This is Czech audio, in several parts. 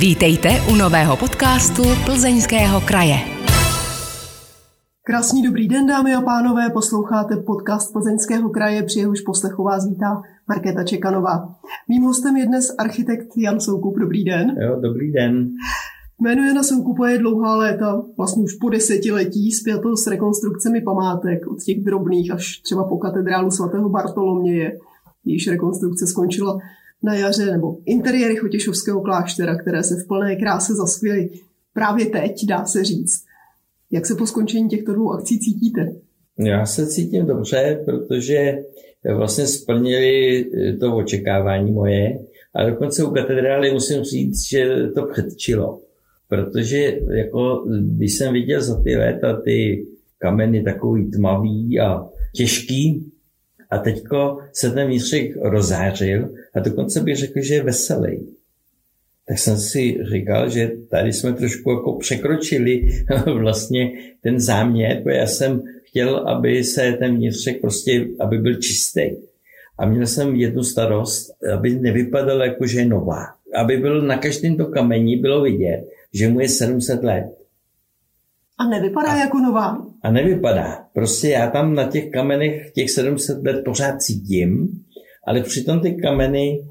Vítejte u nového podcastu Plzeňského kraje. Krásný dobrý den, dámy a pánové, posloucháte podcast Plzeňského kraje, při jehož poslechu vás vítá Markéta Čekanová. Mým hostem je dnes architekt Jan Soukup. Dobrý den. Jo, dobrý den. Jméno Jana Soukupa je dlouhá léta, vlastně už po desetiletí, zpěto s rekonstrukcemi památek, od těch drobných až třeba po katedrálu svatého Bartoloměje. Jejíž rekonstrukce skončila na jaře, nebo interiéry Chotěšovského kláštera, které se v plné kráse zaskvěly právě teď, dá se říct. Jak se po skončení těchto dvou akcí cítíte? Já se cítím dobře, protože vlastně splnili to očekávání moje. A dokonce u katedrály musím říct, že to předčilo. Protože jako, když jsem viděl za ty léta ty kameny takový tmavý a těžký, a teďko se ten vnitřek rozářil a dokonce bych řekl, že je veselý. Tak jsem si říkal, že tady jsme trošku jako překročili vlastně ten záměr, protože já jsem chtěl, aby se ten vnitřek prostě, aby byl čistý. A měl jsem jednu starost, aby nevypadal jako, že je nová. Aby bylo na každém to kamení bylo vidět, že mu je 700 let. A nevypadá a, jako nová? A nevypadá. Prostě já tam na těch kamenech těch 700 let pořád cítím, ale přitom ty kameny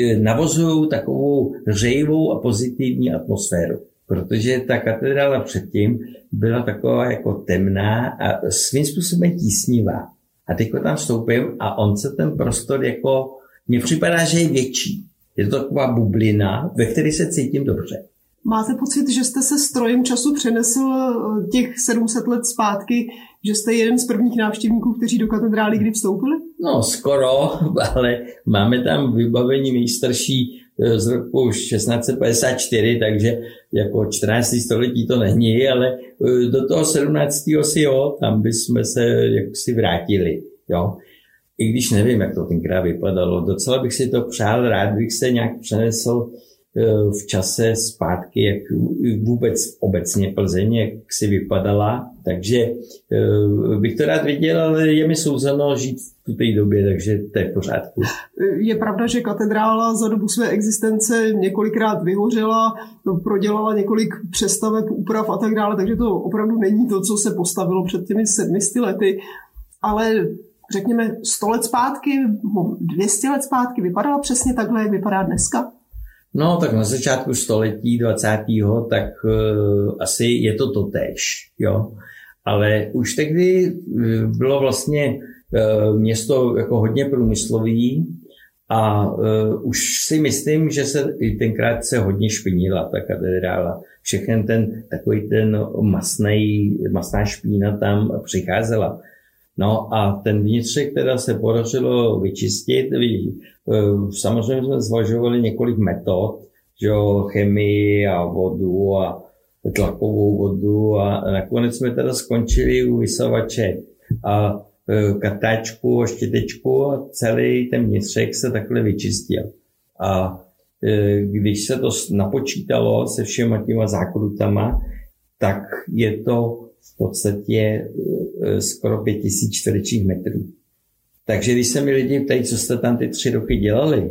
eh, navozují takovou hřejivou a pozitivní atmosféru. Protože ta katedrála předtím byla taková jako temná a svým způsobem tísnivá. A teď tam vstoupím a on se ten prostor jako, mně připadá, že je větší. Je to taková bublina, ve které se cítím dobře. Máte pocit, že jste se strojem času přenesl eh, těch 700 let zpátky, že jste jeden z prvních návštěvníků, kteří do katedrály kdy vstoupili? No, skoro, ale máme tam vybavení nejstarší eh, z roku 1654, takže jako 14. století to není, ale eh, do toho 17. si jo, tam bychom se jaksi vrátili. Jo. I když nevím, jak to tenkrát vypadalo, docela bych si to přál, rád bych se nějak přenesl v čase zpátky, jak vůbec obecně Plzeň, jak si vypadala. Takže eh, bych to rád viděl, ale je mi souzeno žít v té době, takže to je v pořádku. Je pravda, že katedrála za dobu své existence několikrát vyhořela, prodělala několik přestaveb, úprav a tak dále, takže to opravdu není to, co se postavilo před těmi sedmisty lety, ale řekněme 100 let zpátky, 200 let zpátky vypadala přesně takhle, jak vypadá dneska? No, tak na začátku století 20. tak uh, asi je to totéž, jo. Ale už tehdy eh, bylo vlastně uh, město jako hodně průmyslový a uh, už si myslím, že se tenkrát se hodně špinila ta katedrála. Všechen ten takový ten masnej, masná špína tam přicházela. No a ten vnitřek teda se podařilo vyčistit. Eh, samozřejmě jsme zvažovali několik metod, že jo, chemii a vodu a tlakovou vodu a nakonec jsme teda skončili u vysavače a eh, katáčku a štětečku a celý ten vnitřek se takhle vyčistil. A eh, když se to napočítalo se všema těma zákrutama, tak je to v podstatě skoro 5000 čtverečních metrů. Takže když se mi lidi ptají, co jste tam ty tři roky dělali,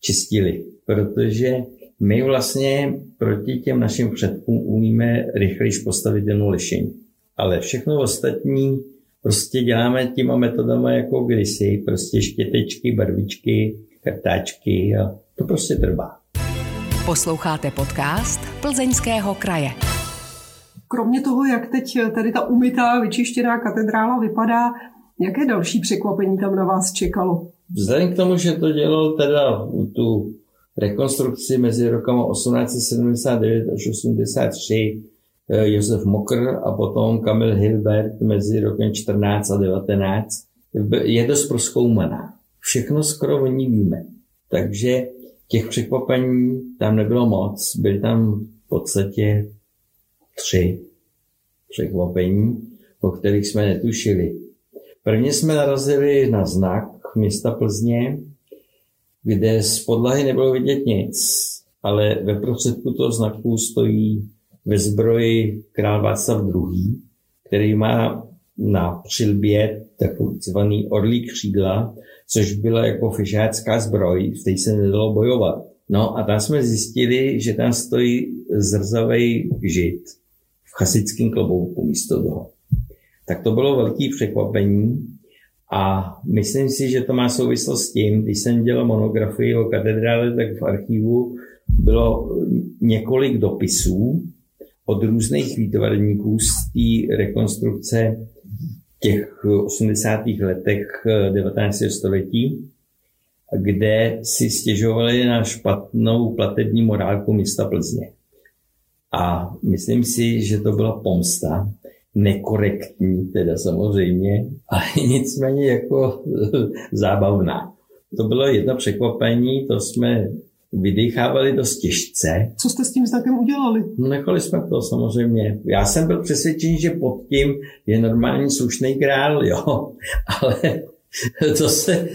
čistili, protože my vlastně proti těm našim předkům umíme rychlejš postavit jedno lišení. Ale všechno ostatní prostě děláme těma metodama jako kdysi, prostě štětečky, barvičky, kartáčky a to prostě trvá. Posloucháte podcast Plzeňského kraje. Kromě toho, jak teď tady ta umytá, vyčištěná katedrála vypadá, Jaké další překvapení tam na vás čekalo? Vzhledem k tomu, že to dělal teda tu rekonstrukci mezi rokama 1879 až 83 eh, Josef Mokr a potom Kamil Hilbert mezi rokem 14 a 19, je dost proskoumaná. Všechno skoro o ní víme. Takže těch překvapení tam nebylo moc. Byly tam v podstatě tři překvapení, o kterých jsme netušili. Prvně jsme narazili na znak města Plzně, kde z podlahy nebylo vidět nic, ale ve prostředku toho znaku stojí ve zbroji král Václav II., který má na přilbě takzvaný orlí křídla, což byla jako fišácká zbroj, v té se nedalo bojovat. No a tam jsme zjistili, že tam stojí zrzavý žid v chasickém klobouku místo toho. Tak to bylo velké překvapení a myslím si, že to má souvislost s tím, když jsem dělal monografii o katedrále, tak v archivu bylo několik dopisů od různých výtvarníků z té rekonstrukce těch 80. letech 19. století, kde si stěžovali na špatnou platební morálku města Plzně. A myslím si, že to byla pomsta, nekorektní teda samozřejmě, ale nicméně jako zábavná. To bylo jedno překvapení, to jsme vydechávali dost těžce. Co jste s tím znakem udělali? No, nechali jsme to samozřejmě. Já jsem byl přesvědčen, že pod tím je normální slušný král, jo, ale to se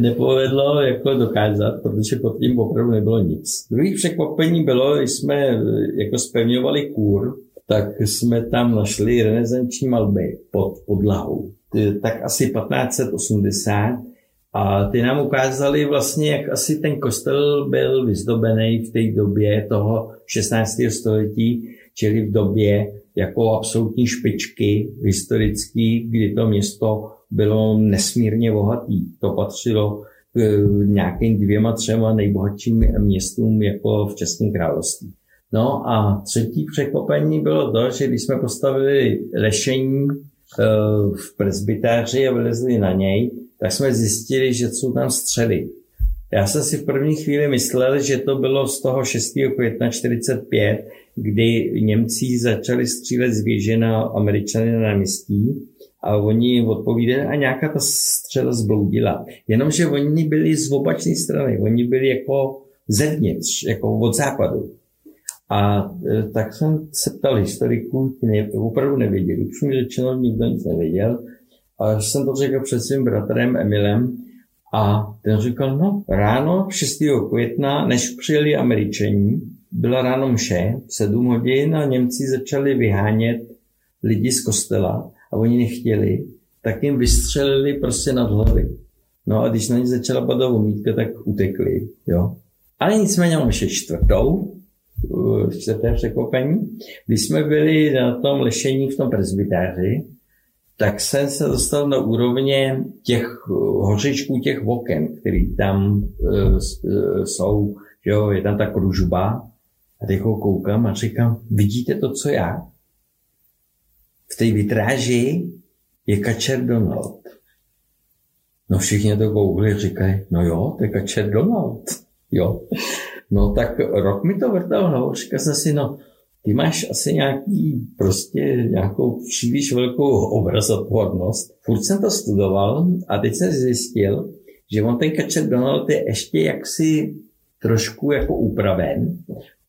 nepovedlo jako dokázat, protože pod tím opravdu nebylo nic. Druhý překvapení bylo, když jsme jako spevňovali kůr, tak jsme tam našli renesanční malby pod podlahou. Tak asi 1580 a ty nám ukázali vlastně, jak asi ten kostel byl vyzdobený v té době toho 16. století, čili v době jako absolutní špičky historický, kdy to město bylo nesmírně bohatý. To patřilo k nějakým dvěma, třema nejbohatším městům jako v Českém království. No a třetí překvapení bylo to, že když jsme postavili lešení eh, v presbytáři a vylezli na něj, tak jsme zjistili, že jsou tam střely. Já jsem si v první chvíli myslel, že to bylo z toho 6. května 45, kdy Němci začali střílet z na Američany na náměstí a oni odpovídali a nějaká ta střela zbloudila. Jenomže oni byli z opačné strany, oni byli jako zevnitř, jako od západu. A e, tak jsem se ptal historiků, ti ne, opravdu nevěděli. Už mi řečeno, nikdo nic nevěděl. A jsem to řekl před svým bratrem Emilem a ten říkal, no ráno 6. května, než přijeli američani, byla ráno mše, 7 hodin a Němci začali vyhánět lidi z kostela a oni nechtěli, tak jim vystřelili prostě nad hlavy. No a když na ně začala padat vomítka, tak utekli. Jo. Ale nicméně mám ještě čtvrtou, čtvrté překvapení. Když jsme byli na tom lešení v tom presbytáři, tak jsem se dostal na úrovně těch hořičků těch oken, které tam uh, jsou, že jo, je tam ta kružba a teď ho koukám a říkám, vidíte to, co já? V té vitráži je Kačer Donald. No všichni to koukli říkají, no jo, to je Kačer Donald. Jo. No tak rok mi to vrtal hlavou, říkal jsem si, no ty máš asi nějaký, prostě nějakou příliš velkou obrazotvornost. Furt jsem to studoval a teď jsem zjistil, že on ten kačer Donald je ještě jaksi trošku jako upraven.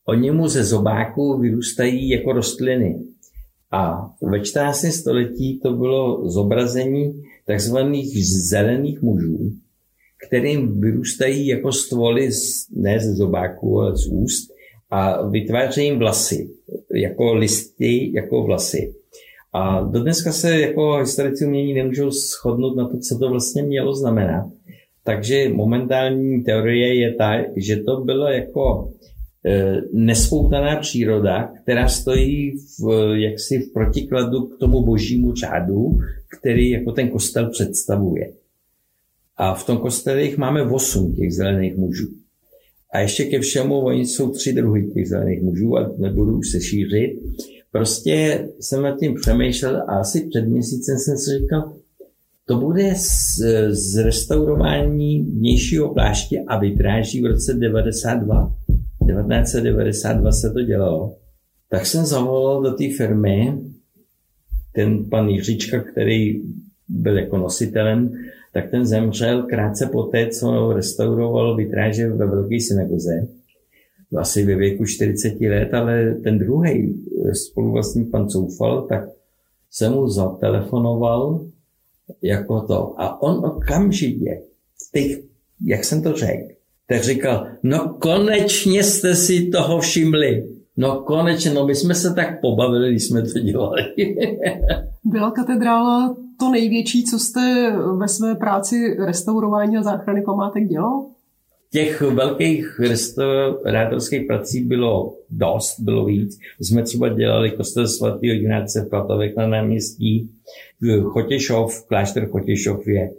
Oni mu ze zobáku vyrůstají jako rostliny. A ve 14. století to bylo zobrazení takzvaných zelených mužů, kterým vyrůstají jako stvoly z, ne ze zobáku, ale z úst a vytvářejí jim vlasy, jako listy, jako vlasy. A do dneska se jako historici umění nemůžou shodnout na to, co to vlastně mělo znamenat. Takže momentální teorie je ta, že to bylo jako nespoutaná příroda, která stojí v, jaksi v protikladu k tomu božímu řádu, který jako ten kostel představuje. A v tom kostele jich máme osm těch zelených mužů. A ještě ke všemu, oni jsou tři druhy těch zelených mužů a nebudu už se šířit. Prostě jsem nad tím přemýšlel a asi před měsícem jsem si říkal, to bude z, z restaurování vnějšího pláště a vypráží v roce 92. 1992 se to dělalo. Tak jsem zavolal do té firmy, ten pan Jiříčka, který byl jako nositelem tak ten zemřel krátce poté, co restauroval vitráže ve Velké synagoze. Asi ve věku 40 let, ale ten druhý spoluvlastník pan Coufal, tak jsem mu zatelefonoval jako to. A on okamžitě, těch, jak jsem to řekl, tak říkal, no konečně jste si toho všimli. No konečně, no my jsme se tak pobavili, když jsme to dělali. Byla katedrála to největší, co jste ve své práci restaurování a záchrany památek dělal? těch velkých restaurátorských prací bylo dost, bylo víc. Jsme třeba dělali kostel svatého Ignáce v Platovek na náměstí, Chotěšov, klášter Chotěšov je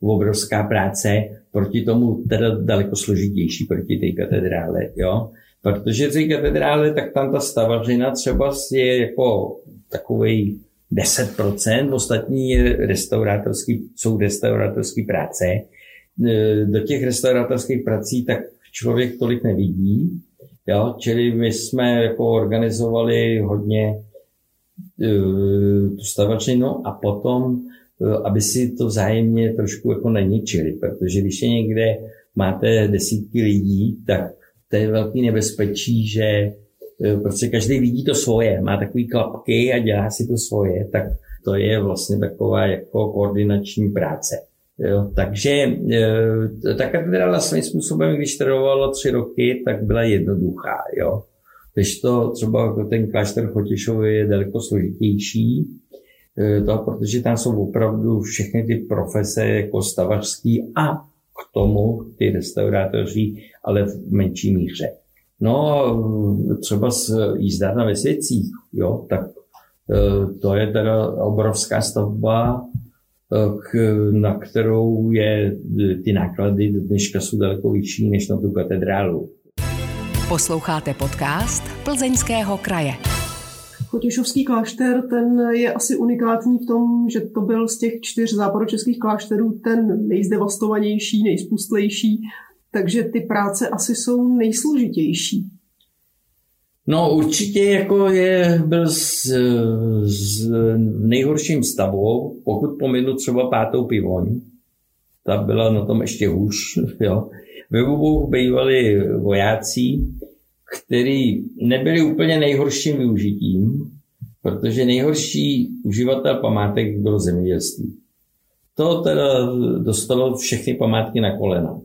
obrovská práce, proti tomu teda daleko složitější, proti té katedrále, jo. Protože té katedrále, tak tam ta stavařina třeba je jako takový 10%, ostatní je restaurátorský, jsou restaurátorské práce. E, do těch restaurátorských prací tak člověk tolik nevidí, jo? čili my jsme jako organizovali hodně e, tu stavačinu a potom, aby si to vzájemně trošku jako neničili, protože když je někde máte desítky lidí, tak to je velký nebezpečí, že prostě každý vidí to svoje, má takový klapky a dělá si to svoje, tak to je vlastně taková jako koordinační práce. Jo, takže e, ta katedrála svým způsobem, když trvala tři roky, tak byla jednoduchá. Jo. Když to třeba jako ten klášter Chotěšovy je daleko složitější, to, protože tam jsou opravdu všechny ty profese jako stavařský a k tomu ty restaurátoři, ale v menší míře. No, třeba s jízda na vesvěcích, jo, tak e, to je teda obrovská stavba, e, na kterou je ty náklady do dneška jsou daleko vyšší než na tu katedrálu. Posloucháte podcast Plzeňského kraje. Chotěšovský klášter, ten je asi unikátní v tom, že to byl z těch čtyř západočeských klášterů ten nejzdevastovanější, nejspustlejší takže ty práce asi jsou nejsložitější. No určitě jako je, byl s, s nejhorším stavu, pokud pominu třeba pátou pivoň, ta byla na tom ještě hůř. Jo. Ve obou bývali vojáci, kteří nebyli úplně nejhorším využitím, protože nejhorší uživatel památek bylo zemědělství. To teda dostalo všechny památky na kolena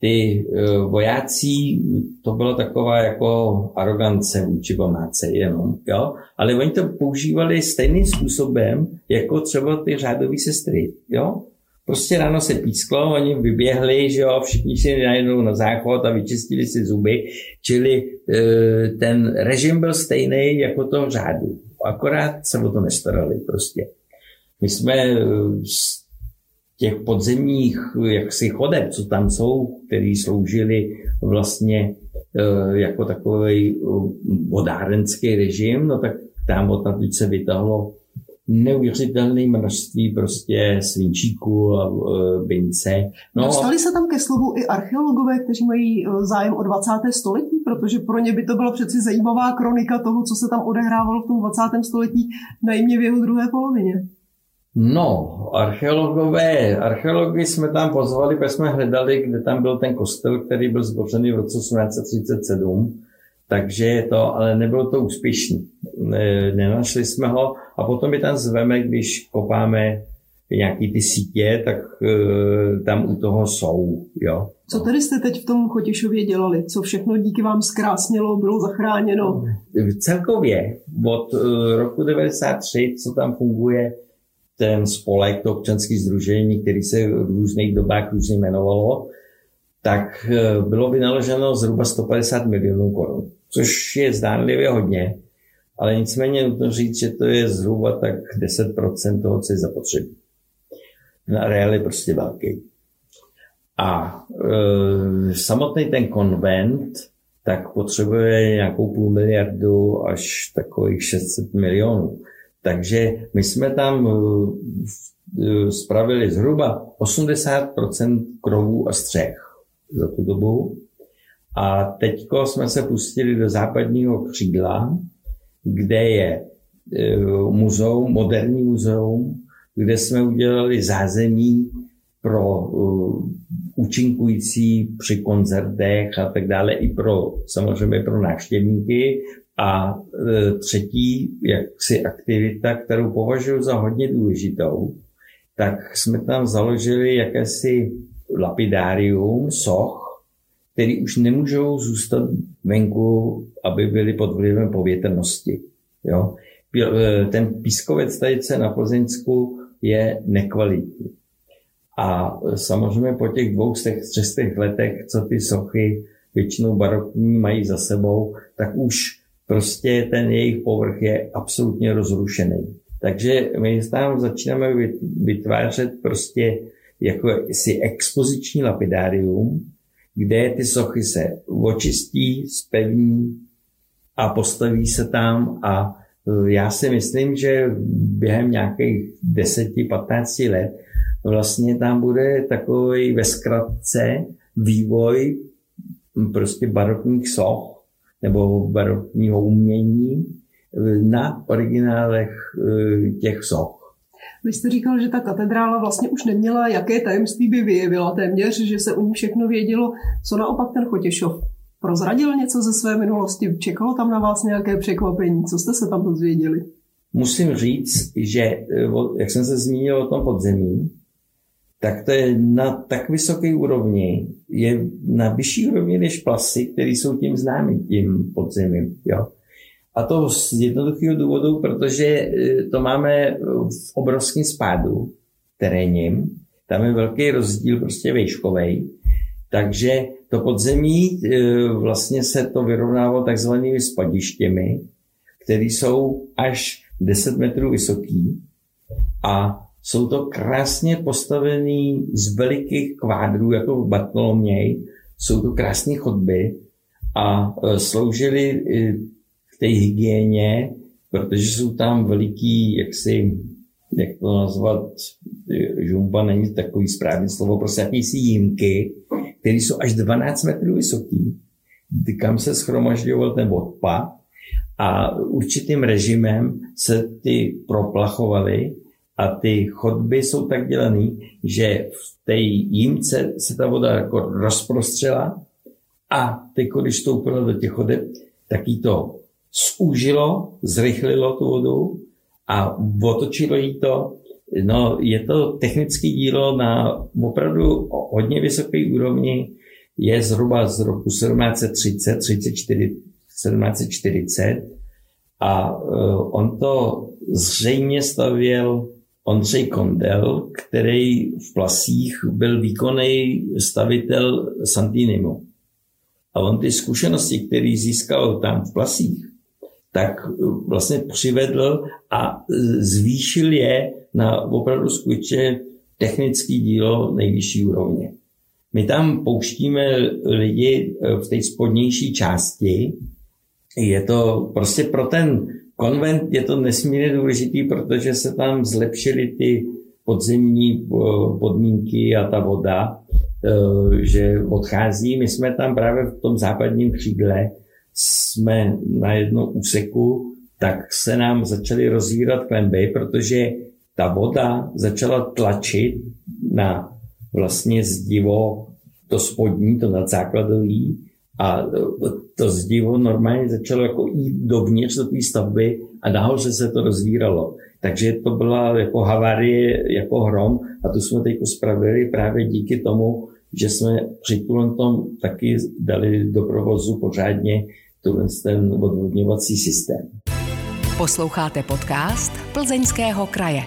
ty uh, vojáci, to bylo taková jako arogance vůči památce jenom, jo? ale oni to používali stejným způsobem, jako třeba ty řádové sestry, jo? Prostě ráno se písklo, oni vyběhli, že jo, všichni si najednou na záchod a vyčistili si zuby, čili uh, ten režim byl stejný jako to řádu. Akorát se o to nestarali prostě. My jsme uh, těch podzemních jaksi chodeb, co tam jsou, které sloužily vlastně e, jako takový e, vodárenský režim, no tak tam odtamtud se vytahlo neuvěřitelné množství prostě svinčíků a e, bince. No, Dostali se tam ke slovu i archeologové, kteří mají zájem o 20. století, protože pro ně by to byla přeci zajímavá kronika toho, co se tam odehrávalo v tom 20. století, najmě v jeho druhé polovině. No, archeologové, archeologi jsme tam pozvali, protože jsme hledali, kde tam byl ten kostel, který byl zbořený v roce 1837, takže to, ale nebylo to úspěšný. Nenašli jsme ho a potom je tam zveme, když kopáme nějaký ty sítě, tak uh, tam u toho jsou. Jo. Co tady jste teď v tom Chotěšově dělali? Co všechno díky vám zkrásnělo, bylo zachráněno? Celkově od uh, roku 93, co tam funguje, ten spolek, to občanské združení, který se v různých dobách různě jmenovalo, tak eh, bylo vynaloženo zhruba 150 milionů korun, což je zdánlivě hodně, ale nicméně nutno říct, že to je zhruba tak 10% toho, co je zapotřebí. Na reál je prostě velký. A e, samotný ten konvent tak potřebuje nějakou půl miliardu až takových 600 milionů. Takže my jsme tam eh, eh, spravili zhruba 80% krovů a střech za tu dobu. A teďko jsme se pustili do západního křídla, kde je eh, muzeum, moderní muzeum, kde jsme udělali zázemí pro účinkující při koncertech a tak dále, i pro samozřejmě pro návštěvníky, a e, třetí jaksi aktivita, kterou považuji za hodně důležitou, tak jsme tam založili jakési lapidárium, soch, který už nemůžou zůstat venku, aby byly pod vlivem povětrnosti. Jo? E, ten pískovec tady na Plzeňsku je nekvalitní. A samozřejmě po těch dvou, třech letech, co ty sochy většinou barokní mají za sebou, tak už prostě ten jejich povrch je absolutně rozrušený. Takže my tam začínáme vytvářet prostě jako si expoziční lapidárium, kde ty sochy se očistí, spevní a postaví se tam a e, já si myslím, že během nějakých 10-15 let vlastně tam bude takový ve zkratce vývoj prostě barokních soch nebo barokního umění na originálech e, těch soch. Vy jste říkal, že ta katedrála vlastně už neměla, jaké tajemství by vyjevila téměř, že se o ní všechno vědělo. Co naopak ten Chotěšov? Prozradil něco ze své minulosti? Čekalo tam na vás nějaké překvapení? Co jste se tam dozvěděli? Musím říct, že e, jak jsem se zmínil o tom podzemí, tak to je na tak vysoké úrovni, je na vyšší úrovni než plasy, které jsou tím známý, tím podzemím. Jo? A to z jednoduchého důvodu, protože e, to máme v obrovském spádu terénním. Tam je velký rozdíl prostě výškový. Takže to podzemí e, vlastně se to vyrovnávalo takzvanými spadištěmi, které jsou až 10 metrů vysoký a jsou to krásně postavený z velikých kvádrů, jako v Bartoloměj. Jsou to krásné chodby a e, sloužily té hygieně, protože jsou tam veliký, jak si, jak to nazvat, žumba není takový správný slovo, prostě jakýsi jímky, které jsou až 12 metrů vysoký, kam se schromažďoval ten odpad a určitým režimem se ty proplachovaly a ty chodby jsou tak dělané, že v té jímce se ta voda jako rozprostřela a teď, když vstoupila do těch chodeb, tak jí to zúžilo, zrychlilo tu vodu a otočilo jí to. No, je to technické dílo na opravdu hodně vysoké úrovni, je zhruba z roku 1730, 34, 1740 a uh, on to zřejmě stavěl Ondřej Kondel, který v Plasích byl výkonný stavitel Santinimu. A on ty zkušenosti, které získal tam v Plasích, tak vlastně přivedl a zvýšil je na opravdu skutečně technický dílo nejvyšší úrovně. My tam pouštíme lidi v té spodnější části. Je to prostě pro ten konvent je to nesmírně důležitý, protože se tam zlepšily ty podzemní eh, podmínky a ta voda, eh, že odchází. My jsme tam právě v tom západním křídle jsme na jednom úseku, tak se nám začaly rozvírat klemby, protože ta voda začala tlačit na vlastně zdivo to spodní, to nadzákladový a to zdivo normálně začalo jako jít dovnitř do té stavby a nahoře se to rozvíralo. Takže to byla jako havárie, jako hrom a tu jsme teď spravili právě díky tomu, že jsme při tom taky dali do provozu pořádně ten odvodňovací systém. Posloucháte podcast Plzeňského kraje.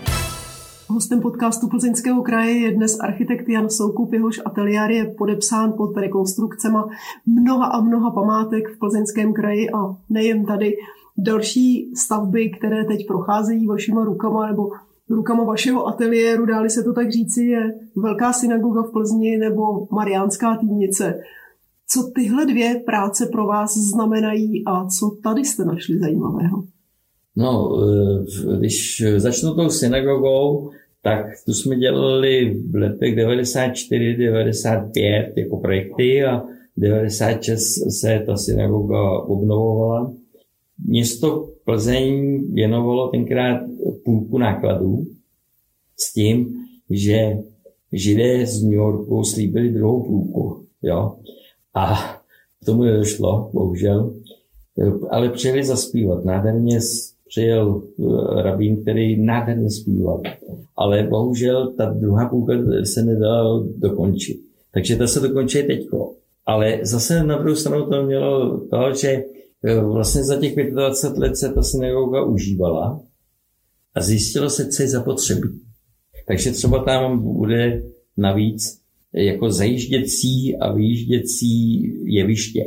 Hostem podcastu Plzeňského kraje je dnes architekt Jan Soukup, jehož ateliér je podepsán pod rekonstrukcema mnoha a mnoha památek v Plzeňském kraji a nejen tady. Další stavby, které teď procházejí vašima rukama nebo rukama vašeho ateliéru, dáli se to tak říci, je Velká synagoga v Plzni nebo Mariánská týdnice. Co tyhle dvě práce pro vás znamenají a co tady jste našli zajímavého? No, eh, když začnu tou synagogou, tak tu jsme dělali v letech 94-95 jako projekty a 96 se ta synagoga obnovovala. Město Plzeň věnovalo tenkrát půlku nákladů s tím, že židé z New Yorku slíbili druhou půlku. Jo? A k tomu nedošlo, bohužel. Ale přijeli zaspívat. Nádherně přijel eh, rabín, který nádherně zpíval. Ale bohužel ta druhá půlka se nedala dokončit. Takže ta se dokončí teďko. Ale zase na druhou stranu to mělo to, že eh, vlastně za těch 25 let se ta synagoga užívala a zjistilo se, co je zapotřebí. Takže třeba tam bude navíc jako zajížděcí a vyjížděcí jeviště.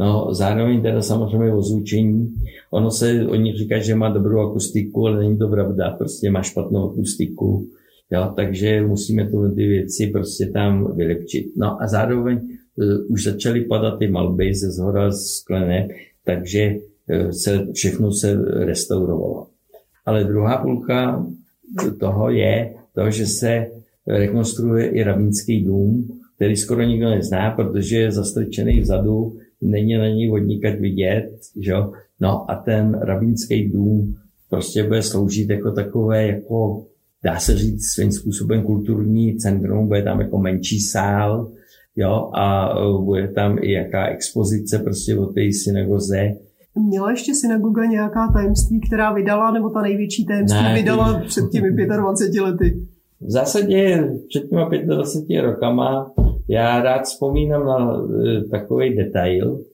No, zároveň teda samozřejmě ozvučení. Ono se o nich říká, že má dobrou akustiku, ale není to pravda. Prostě má špatnou akustiku. Jo, takže musíme tu ty věci prostě tam vylepčit. No a zároveň uh, už začaly padat ty malby ze zhora sklené, takže uh, se, všechno se restaurovalo. Ale druhá půlka toho je to, že se rekonstruuje i Ravínský dům, který skoro nikdo nezná, protože je zastrčený vzadu, není na ní vodníkat vidět, že? No a ten Ravínský dům prostě bude sloužit jako takové, jako dá se říct svým způsobem kulturní centrum, bude tam jako menší sál, jo, a e, bude tam i jaká expozice prostě o té synagoze. Měla ještě synagoga nějaká tajemství, která vydala, nebo ta největší tajemství ne, vydala ty... před těmi 25 lety? V zásadě před těmi 25 rokama já rád vzpomínám na e, takový detail. E,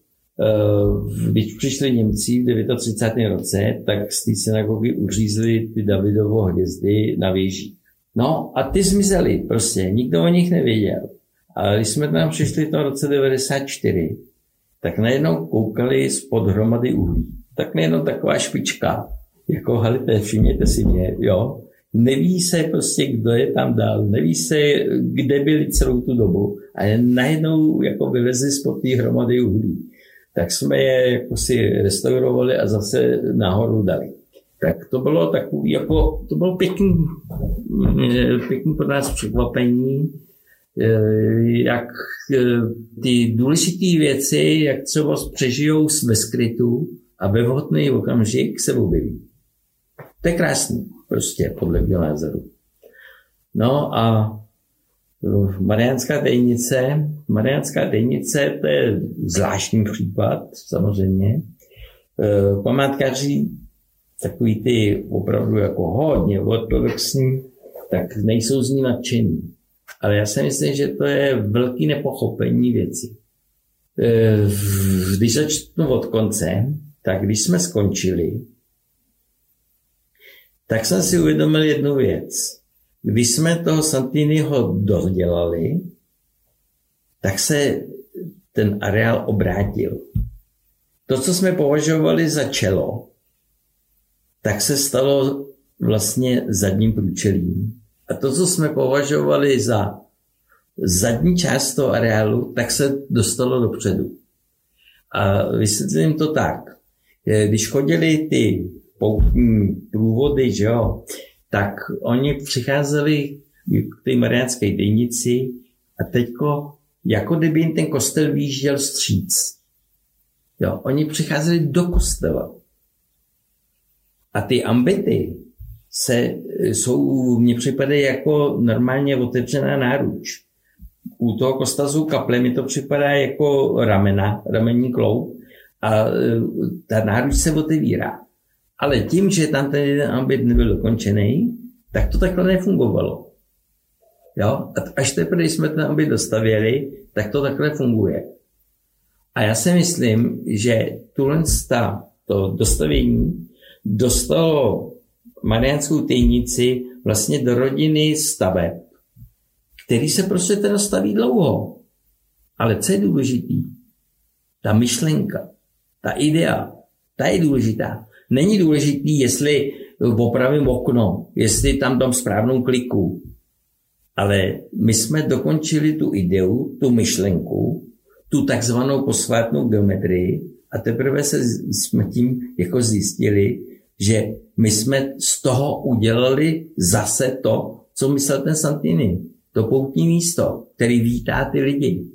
když přišli Němci v 39. roce, tak z té synagogy uřízli ty Davidovo hvězdy na věži. No a ty zmizely prostě, nikdo o nich nevěděl. A když jsme tam přišli v tom roce 94, tak najednou koukali spod hromady uhlí. Tak najednou taková špička, jako halité, všimněte si mě, jo. Neví se prostě, kdo je tam dál, neví se, kde byli celou tu dobu. A najednou jako vylezli spod té hromady uhlí. Tak jsme je jako si restaurovali a zase nahoru dali. Tak to bylo takový, jako, to bylo pěkný, pěkný pro nás překvapení, Eh, jak eh, ty důležité věci, jak třeba přežijou ve skrytu a ve vhodný okamžik se objeví. To je krásný, prostě podle mě názoru. No a eh, Mariánská dejnice, Mariánská dejnice, to je zvláštní případ, samozřejmě. Památkáři, takový ty opravdu jako hodně ortodoxní, tak nejsou z ní nadšení. Ale já si myslím, že to je velký nepochopení věci. E, když začnu od konce, tak když jsme skončili, tak jsem si uvědomil jednu věc. Když jsme toho Santiniho dodělali, tak se ten areál obrátil. To, co jsme považovali za čelo, tak se stalo vlastně zadním průčelím. A to, co jsme považovali za zadní část toho areálu, tak se dostalo dopředu. A vysvětlím to tak. Když chodili ty poutní průvody, že jo, tak oni přicházeli k té mariánské dejnici a teďko, jako kdyby jim ten kostel výjížděl stříc. Jo, oni přicházeli do kostela. A ty ambity, se, jsou, mně připadají jako normálně otevřená náruč. U toho kostazu kaple mi to připadá jako ramena, ramenní kloub a e, ta náruč se otevírá. Ale tím, že tam ten jeden ambit nebyl dokončený, tak to takhle nefungovalo. Jo? A až teprve, když jsme ten ambit dostavěli, tak to takhle funguje. A já si myslím, že tuhle to dostavění dostalo Mariánskou týnici vlastně do rodiny staveb, který se prostě teda staví dlouho. Ale co je důležitý? Ta myšlenka, ta idea, ta je důležitá. Není důležitý, jestli opravím okno, jestli tam dám správnou kliku. Ale my jsme dokončili tu ideu, tu myšlenku, tu takzvanou posvátnou geometrii a teprve se jsme tím jako zjistili, že my jsme z toho udělali zase to, co myslel ten Santini. To poutní místo, který vítá ty lidi.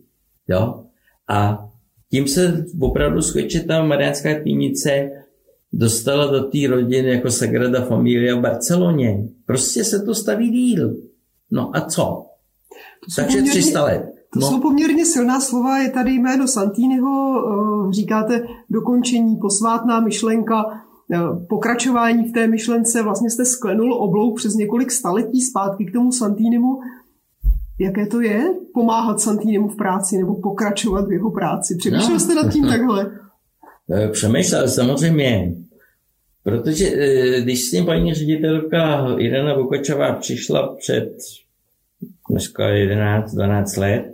Jo? A tím se opravdu skutečně ta Mariánská týnice dostala do té rodiny jako Sagrada Familia v Barceloně. Prostě se to staví díl. No a co? Takže poměrně, 300 let. To no. jsou poměrně silná slova, je tady jméno Santiniho, eh, říkáte dokončení, posvátná myšlenka, Eh, pokračování v té myšlence, vlastně jste sklenul oblouk přes několik staletí zpátky k tomu Santínimu. Jaké to je pomáhat Santínimu v práci nebo pokračovat v jeho práci? Přemýšlel no. jste nad tím takhle? Eh, přemýšlel samozřejmě. Protože eh, když s ním paní ředitelka Irena Bukačová přišla před dneska 11-12 let,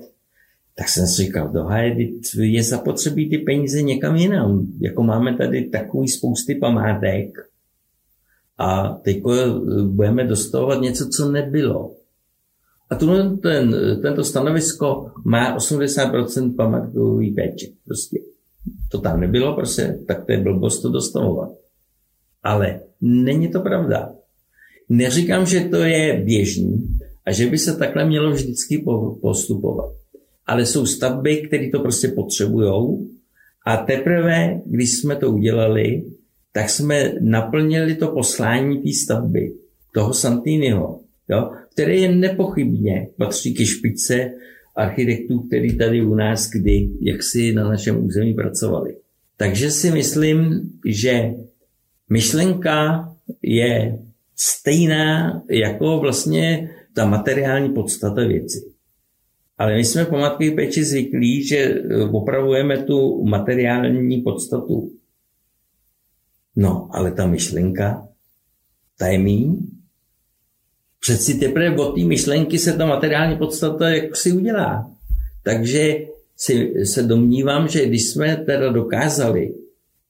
tak jsem si říkal, dohaje, je zapotřebí ty peníze někam jinam. Jako máme tady takový spousty památek a teď budeme dostávat něco, co nebylo. A tu ten, tento stanovisko má 80% památkový péče. Prostě to tam nebylo, prostě, tak to je blbost to dostavovat. Ale není to pravda. Neříkám, že to je běžný a že by se takhle mělo vždycky postupovat. Ale jsou stavby, které to prostě potřebují a teprve, když jsme to udělali, tak jsme naplnili to poslání té stavby, toho Santiniho, jo, který je nepochybně patří ke špičce architektů, který tady u nás kdy, jak si na našem území pracovali. Takže si myslím, že myšlenka je stejná jako vlastně ta materiální podstata věci. Ale my jsme památkové péči zvyklí, že opravujeme tu materiální podstatu. No, ale ta myšlenka, ta je míň. Přeci teprve od té myšlenky se ta materiální podstata jak si udělá. Takže si, se domnívám, že když jsme teda dokázali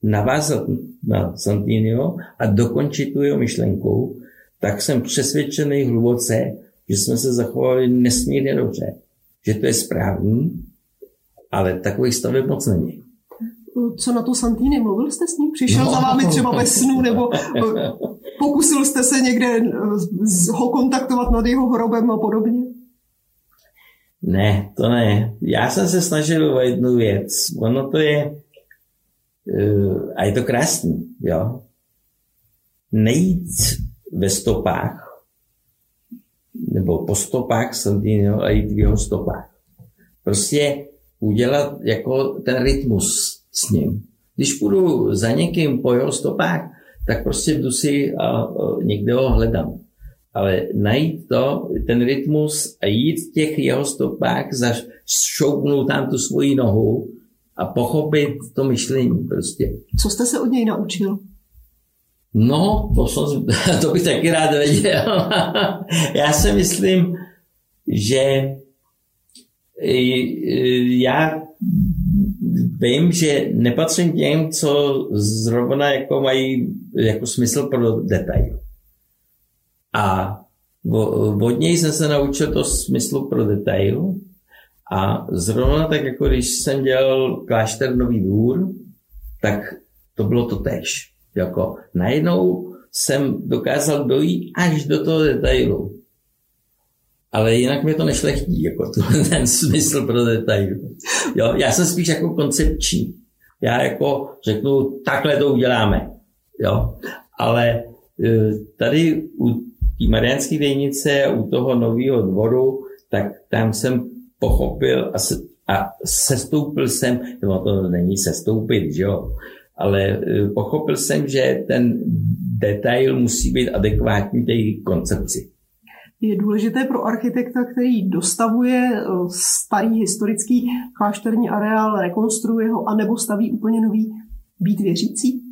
navázat na Santinio a dokončit tu jeho myšlenku, tak jsem přesvědčený hluboce, že jsme se zachovali nesmírně dobře. Že to je správný, ale takových staveb moc není. Co na to Santini? Mluvil jste s ním? Přišel no. za vámi třeba ve snu? Nebo pokusil jste se někde eh, ho kontaktovat nad jeho hrobem a podobně? Ne, to ne. Já jsem se snažil o jednu věc. Ono to je, eh, a je to krásný, jo. Nejít ve stopách, nebo po stopách Santino a jít v jeho stopách. Prostě udělat jako ten rytmus s ním. Když půjdu za někým po jeho stopách, tak prostě jdu si a, a někde ho hledám. Ale najít to, ten rytmus a jít v těch jeho stopách, zašoupnout tam tu svoji nohu a pochopit to myšlení prostě. Co jste se od něj naučil? No, to, jsem, to bych taky rád věděl. já si myslím, že já vím, že nepatřím těm, co zrovna jako mají jako smysl pro detail. A od něj jsem se naučil to smyslu pro detail a zrovna tak, jako když jsem dělal klášter Nový dvůr, tak to bylo to tež. Jako najednou jsem dokázal dojít až do toho detailu. Ale jinak mi to nešlechtí, jako ten smysl pro detail. Jo, já jsem spíš jako koncepční. Já jako řeknu, takhle to uděláme. Jo, ale e, tady u té Mariánské dejnice u toho nového dvoru, tak tam jsem pochopil a, se, a sestoupil jsem, no to není sestoupit, jo, ale e, pochopil jsem, že ten detail musí být adekvátní té koncepci. Je důležité pro architekta, který dostavuje e, starý historický klášterní areál, rekonstruuje ho, anebo staví úplně nový, být věřící?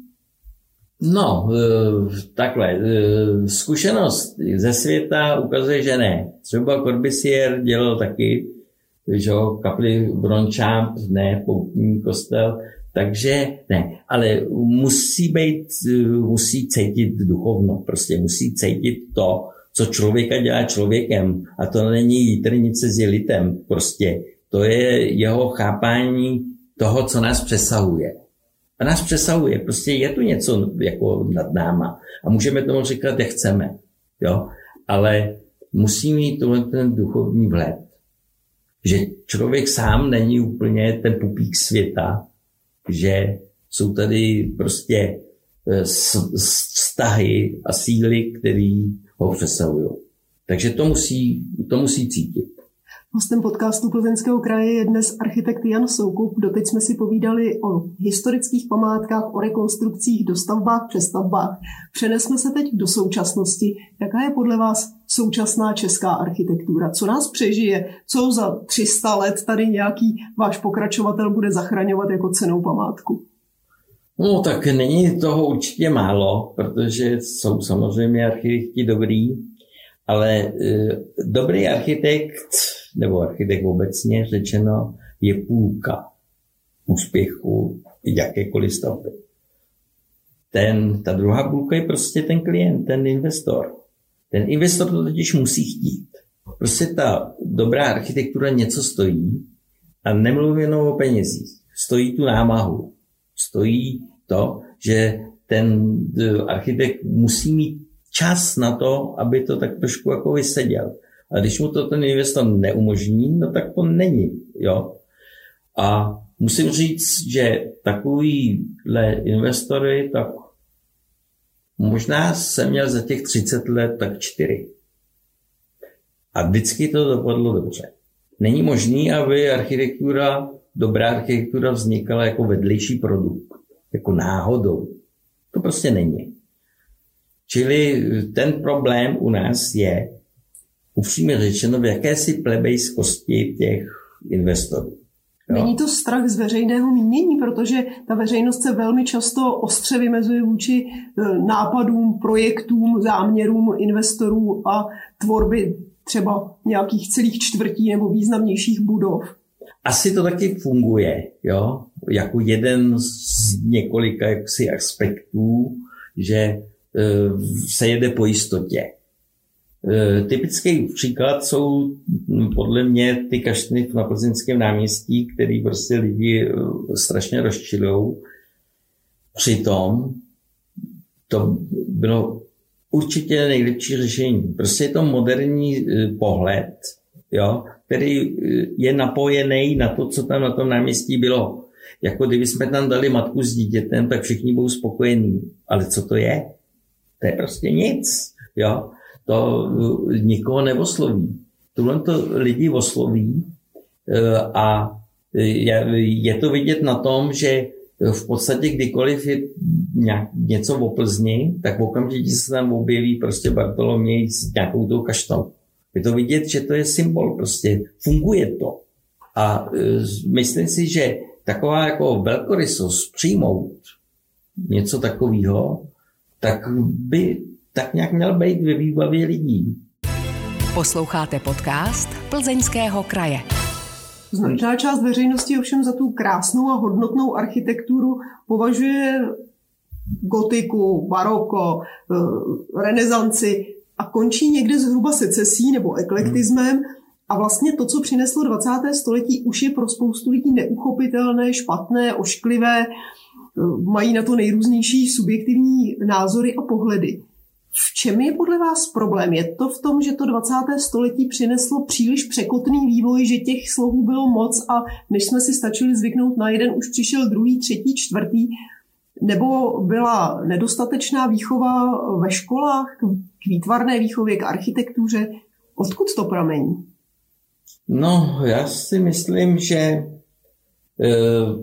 No, e, takhle. Zkušenost ze světa ukazuje, že ne. Třeba Corbusier dělal taky, že jo, kapli Brončámp, ne, poutní kostel, takže ne, ale musí být, musí cítit duchovno, prostě musí cítit to, co člověka dělá člověkem. A to není jitrnice s jelitem, prostě. To je jeho chápání toho, co nás přesahuje. A nás přesahuje, prostě je tu něco jako nad náma. A můžeme tomu říkat, jak chceme. Jo? Ale musí mít ten duchovní vhled. Že člověk sám není úplně ten pupík světa, že jsou tady prostě eh, vztahy a síly, které ho přesahují. Takže to musí, to musí cítit. Hostem podcastu Plzeňského kraje je dnes architekt Jan Soukup. Doteď jsme si povídali o historických památkách, o rekonstrukcích, dostavbách, přestavbách. Přenesme se teď do současnosti. Jaká je podle vás současná česká architektura? Co nás přežije? Co za 300 let tady nějaký váš pokračovatel bude zachraňovat jako cenou památku? No tak není toho určitě málo, protože jsou samozřejmě architekti dobrý, Ale e, dobrý architekt, nebo architekt obecně řečeno, je půlka úspěchu jakékoliv stavby. Ten, ta druhá půlka je prostě ten klient, ten investor. Ten investor to totiž musí chtít. Prostě ta dobrá architektura něco stojí a nemluvím jenom o penězích. Stojí tu námahu. Stojí to, že ten e, architekt musí mít čas na to, aby to tak trošku jako vyseděl. A když mu to ten investor neumožní, no tak to není. Jo? A musím říct, že takovýhle investory, tak možná jsem měl za těch 30 let tak čtyři. A vždycky to dopadlo dobře. Není možný, aby architektura, dobrá architektura vznikala jako vedlejší produkt, jako náhodou. To prostě není. Čili ten problém u nás je, upřímně řečeno, v jakési plebejskosti těch investorů. Jo. Není to strach z veřejného mínění, protože ta veřejnost se velmi často ostře vymezuje vůči e, nápadům, projektům, záměrům investorů a tvorby třeba nějakých celých čtvrtí nebo významnějších budov. Asi to taky funguje, jo? jako jeden z několika jaksi aspektů, že e, se jede po jistotě. E, typický příklad jsou podle mě ty kaštny na plzeňském náměstí, který prostě lidi e, strašně rozčilou. Přitom to bylo určitě nejlepší řešení. Prostě je to moderní e, pohled, jo, který je napojený na to, co tam na tom náměstí bylo. Jako kdyby jsme tam dali matku s dítětem, tak všichni budou spokojení. Ale co to je? To je prostě nic. Jo? to nikoho neosloví. Tohle to lidi osloví a je to vidět na tom, že v podstatě kdykoliv je něco v Plzni, tak okamžitě se tam objeví prostě Bartoloměj s nějakou tou kaštou. Je to vidět, že to je symbol, prostě funguje to. A eh, myslím si, že taková jako velkorysost přijmout něco takového, tak by tak nějak měl být ve výbavě lidí. Posloucháte podcast Plzeňského kraje. Značná část veřejnosti ovšem za tu krásnou a hodnotnou architekturu považuje gotiku, baroko, eh, renesanci a končí někde zhruba secesí nebo eklektismem. A vlastně to, co přineslo 20. století, už je pro spoustu lidí neuchopitelné, špatné, ošklivé, eh, mají na to nejrůznější subjektivní názory a pohledy. V čem je podle vás problém? Je to v tom, že to 20. století přineslo příliš překotný vývoj, že těch slohů bylo moc a než jsme si stačili zvyknout na jeden, už přišel druhý, třetí, čtvrtý? Nebo byla nedostatečná výchova ve školách k výtvarné výchově, k architektuře? Odkud to pramení? No, já si myslím, že e,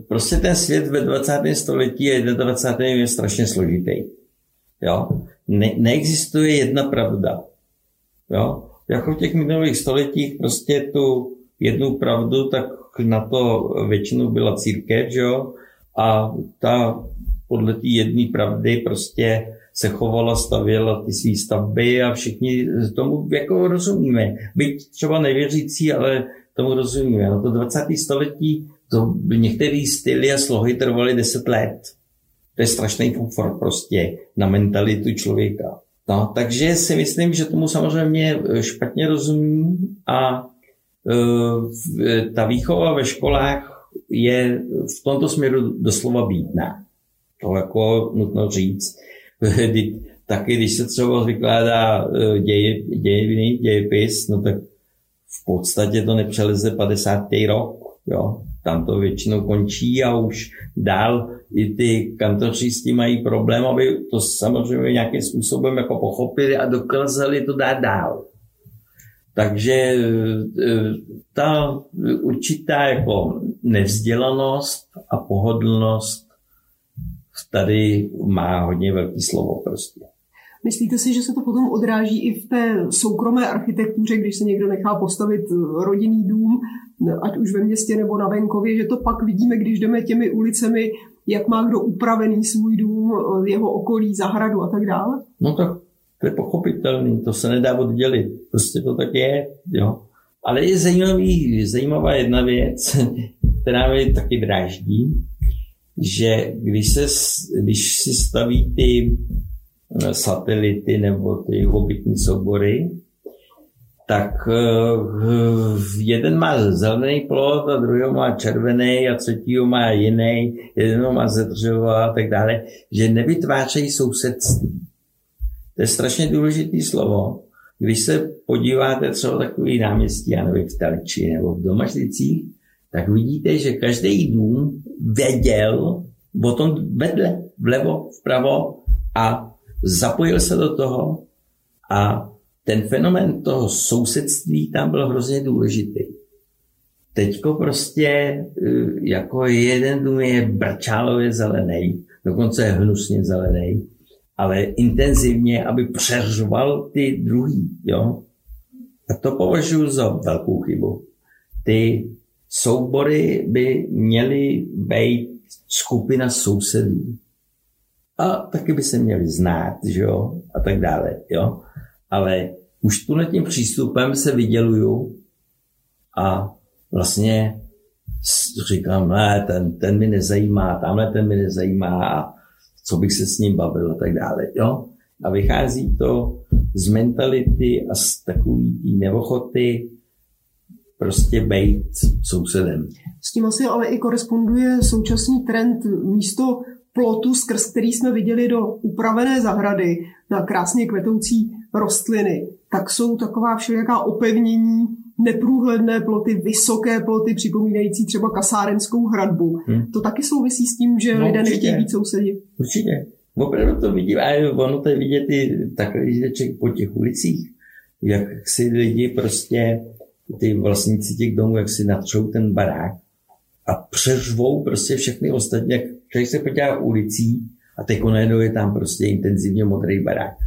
prostě ten svět ve 20. století a 21. je strašně složitý. Jo? ne, neexistuje jedna pravda. Jo? Jako v těch minulých stoletích prostě tu jednu pravdu, tak na to většinou byla církev, jo? a ta podle té jedné pravdy prostě se chovala, stavěla ty své stavby a všichni tomu jako rozumíme. Byť třeba nevěřící, ale tomu rozumíme. No to 20. století, to některé styly a slohy trvaly 10 let. To je strašný komfort prostě na mentalitu člověka. No, takže si myslím, že tomu samozřejmě špatně rozumí a e, ta výchova ve školách je v tomto směru doslova bídná. To jako nutno říct. Taky když se třeba vykládá e, děj, dějiny, dějepis, no tak v podstatě to nepřeleze 50. rok. Jo? Tam to většinou končí a už dál i ty kantoři s tím mají problém, aby to samozřejmě nějakým způsobem jako pochopili a dokázali to dát dál. Takže e, ta určitá jako nevzdělanost a pohodlnost tady má hodně velký slovo prostě. Myslíte si, že se to potom odráží i v té soukromé architektuře, když se někdo nechá postavit rodinný dům, ať už ve městě nebo na venkově, že to pak vidíme, když jdeme těmi ulicemi, jak má kdo upravený svůj dům, jeho okolí, zahradu a tak dále? No tak To je pochopitelný, to se nedá oddělit. Prostě to tak je, jo. Ale je zajímavý, zajímavá jedna věc, která mě taky dráždí, že když, se, když si staví ty eh, satelity nebo ty obytní soubory, tak eh, jeden má zelený plot a druhý má červený a třetí má jiný, jeden má ze dřeva a tak dále, že nevytvářejí sousedství. To je strašně důležité slovo. Když se podíváte třeba takový náměstí, já nevím, v Taliči nebo v Domažlicích, tak vidíte, že každý dům věděl o tom vedle, vlevo, vpravo a zapojil se do toho a ten fenomen toho sousedství tam byl hrozně důležitý. Teďko prostě eh, jako jeden dům je brčálově zelený, dokonce hnusně zelený, ale intenzivně, aby přeřval ty druhý. Jo? A to považuji za velkou chybu. Ty soubory by měly být skupina sousedů. A taky by se měli znát, že jo, a tak dále, jo. Ale už tím přístupem se vyděluju a vlastně říkám, ne, ten, ten mi nezajímá, tamhle ten mi nezajímá a co bych se s ním bavil a tak dále, jo. A vychází to z mentality a z takový tý neochoty prostě být sousedem. S tím asi ale i koresponduje současný trend místo plotu, skrz který jsme viděli do upravené zahrady na krásně kvetoucí rostliny, tak jsou taková všelijaká opevnění, neprůhledné ploty, vysoké ploty, připomínající třeba kasárenskou hradbu. Hmm. To taky souvisí s tím, že no, lidé určitě. nechtějí být sousedi. Určitě. Opravdu to vidím, a ono to je vidět i takhle po těch ulicích, jak si lidi prostě, ty vlastníci těch domů, jak si natřou ten barák a přeřvou prostě všechny ostatní, jak člověk se podívá ulicí a teď najednou je tam prostě intenzivně modrý barák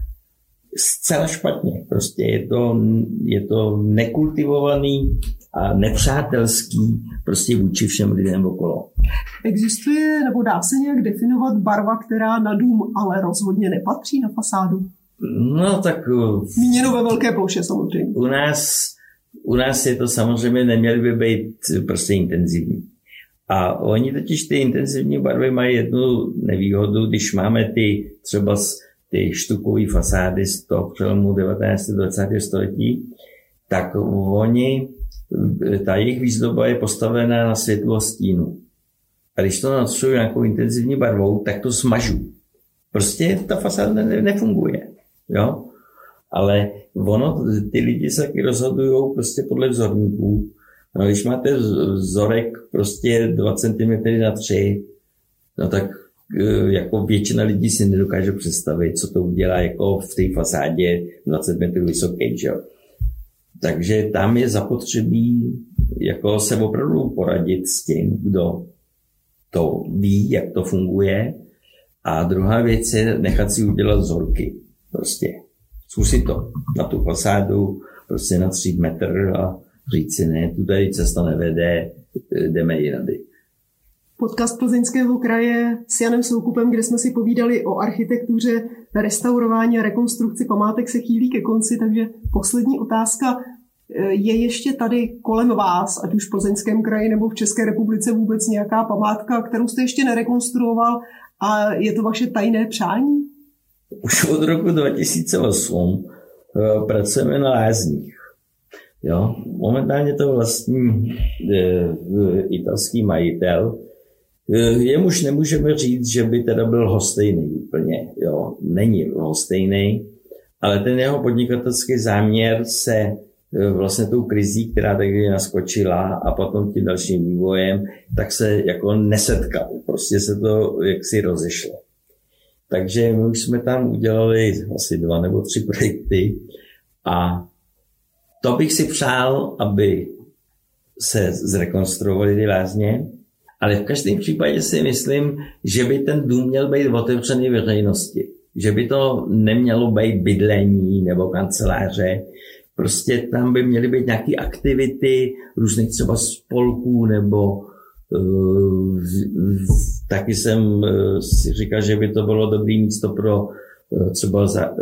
zcela špatně. Prostě je to, je to nekultivovaný a nepřátelský prostě vůči všem lidem okolo. Existuje nebo dá se nějak definovat barva, která na dům ale rozhodně nepatří na fasádu? No tak... Eh, Míněno ve velké ploše samozřejmě. U nás, u nás je to samozřejmě neměly by být prostě intenzivní. A oni totiž ty intenzivní barvy mají jednu nevýhodu, když máme ty třeba ty štukové fasády z toho přelomu 19. 20. století, tak oni, ta jejich výzdoba je postavená na světlo stínu. A když to natřuju nějakou intenzivní barvou, tak to smažu. Prostě ta fasáda ne, nefunguje. Jo? Ale ono, ty lidi se taky rozhodují prostě podle vzorníků. No, když máte vzorek prostě 2 cm na 3, no tak jako většina lidí si nedokáže představit, co to udělá jako v té fasádě 20 metrů vysoký, že Takže tam je zapotřebí jako se opravdu poradit s tím, kdo to ví, jak to funguje. A druhá věc je nechat si udělat vzorky. Prostě zkusit to na tu fasádu, prostě na 3 metr a říct si, ne, tu tady cesta nevede, jdeme jinady podcast Plzeňského kraje s Janem Soukupem, kde jsme si povídali o architektuře, restaurování a rekonstrukci památek se chýlí ke konci, takže poslední otázka. Je ještě tady kolem vás, ať už v Plzeňském kraji nebo v České republice vůbec nějaká památka, kterou jste ještě nerekonstruoval a je to vaše tajné přání? Už od roku 2008 eh, pracujeme na lázních. Jo? Momentálně to vlastní e, italský majitel, Eh, jemuž nemůžeme říct, že by teda byl hostejný úplně. Jo. Není hostejný, ale ten jeho podnikatelský záměr se eh, vlastně tou krizí, která tady naskočila a potom tím dalším vývojem, tak se jako nesetkal. Prostě se to jaksi rozešlo. Takže my už jsme tam udělali asi dva nebo tři projekty a to bych si přál, aby se zrekonstruovaly ty lázně, ale v každém případě si myslím, že by ten dům měl být otevřený veřejnosti. Že by to nemělo být bydlení nebo kanceláře. Prostě tam by měly být nějaké aktivity různých třeba spolků nebo uh, taky jsem uh, si říkal, že by to bylo dobré místo pro třeba za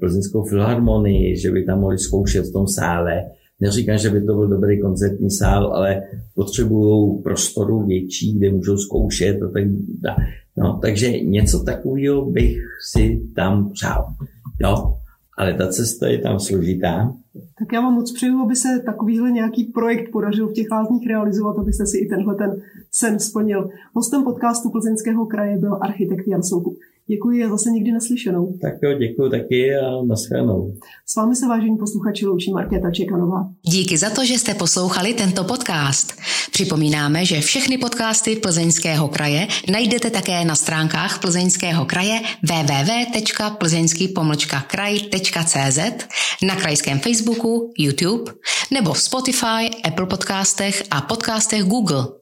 plzeňskou filharmonii, že by tam mohli zkoušet v tom sále. Neříkám, že by to byl dobrý koncertní sál, ale potřebují prostoru větší, kde můžou zkoušet a tak dále. No, takže něco takového bych si tam přál. Jo, ale ta cesta je tam složitá. Tak já vám moc přeju, aby se takovýhle nějaký projekt podařil v těch lázních realizovat, abyste si i tenhle ten sen splnil. Hostem podcastu Plzeňského kraje byl architekt Jan Soukup. Děkuji a zase někdy naslyšenou. Tak jo, děkuji taky a nashledanou. S vámi se vážení posluchači loučí Markéta Čekanová. Díky za to, že jste poslouchali tento podcast. Připomínáme, že všechny podcasty Plzeňského kraje najdete také na stránkách Plzeňského kraje www.plzeňský-kraj.cz, na krajském Facebooku, YouTube nebo v Spotify, Apple podcastech a podcastech Google.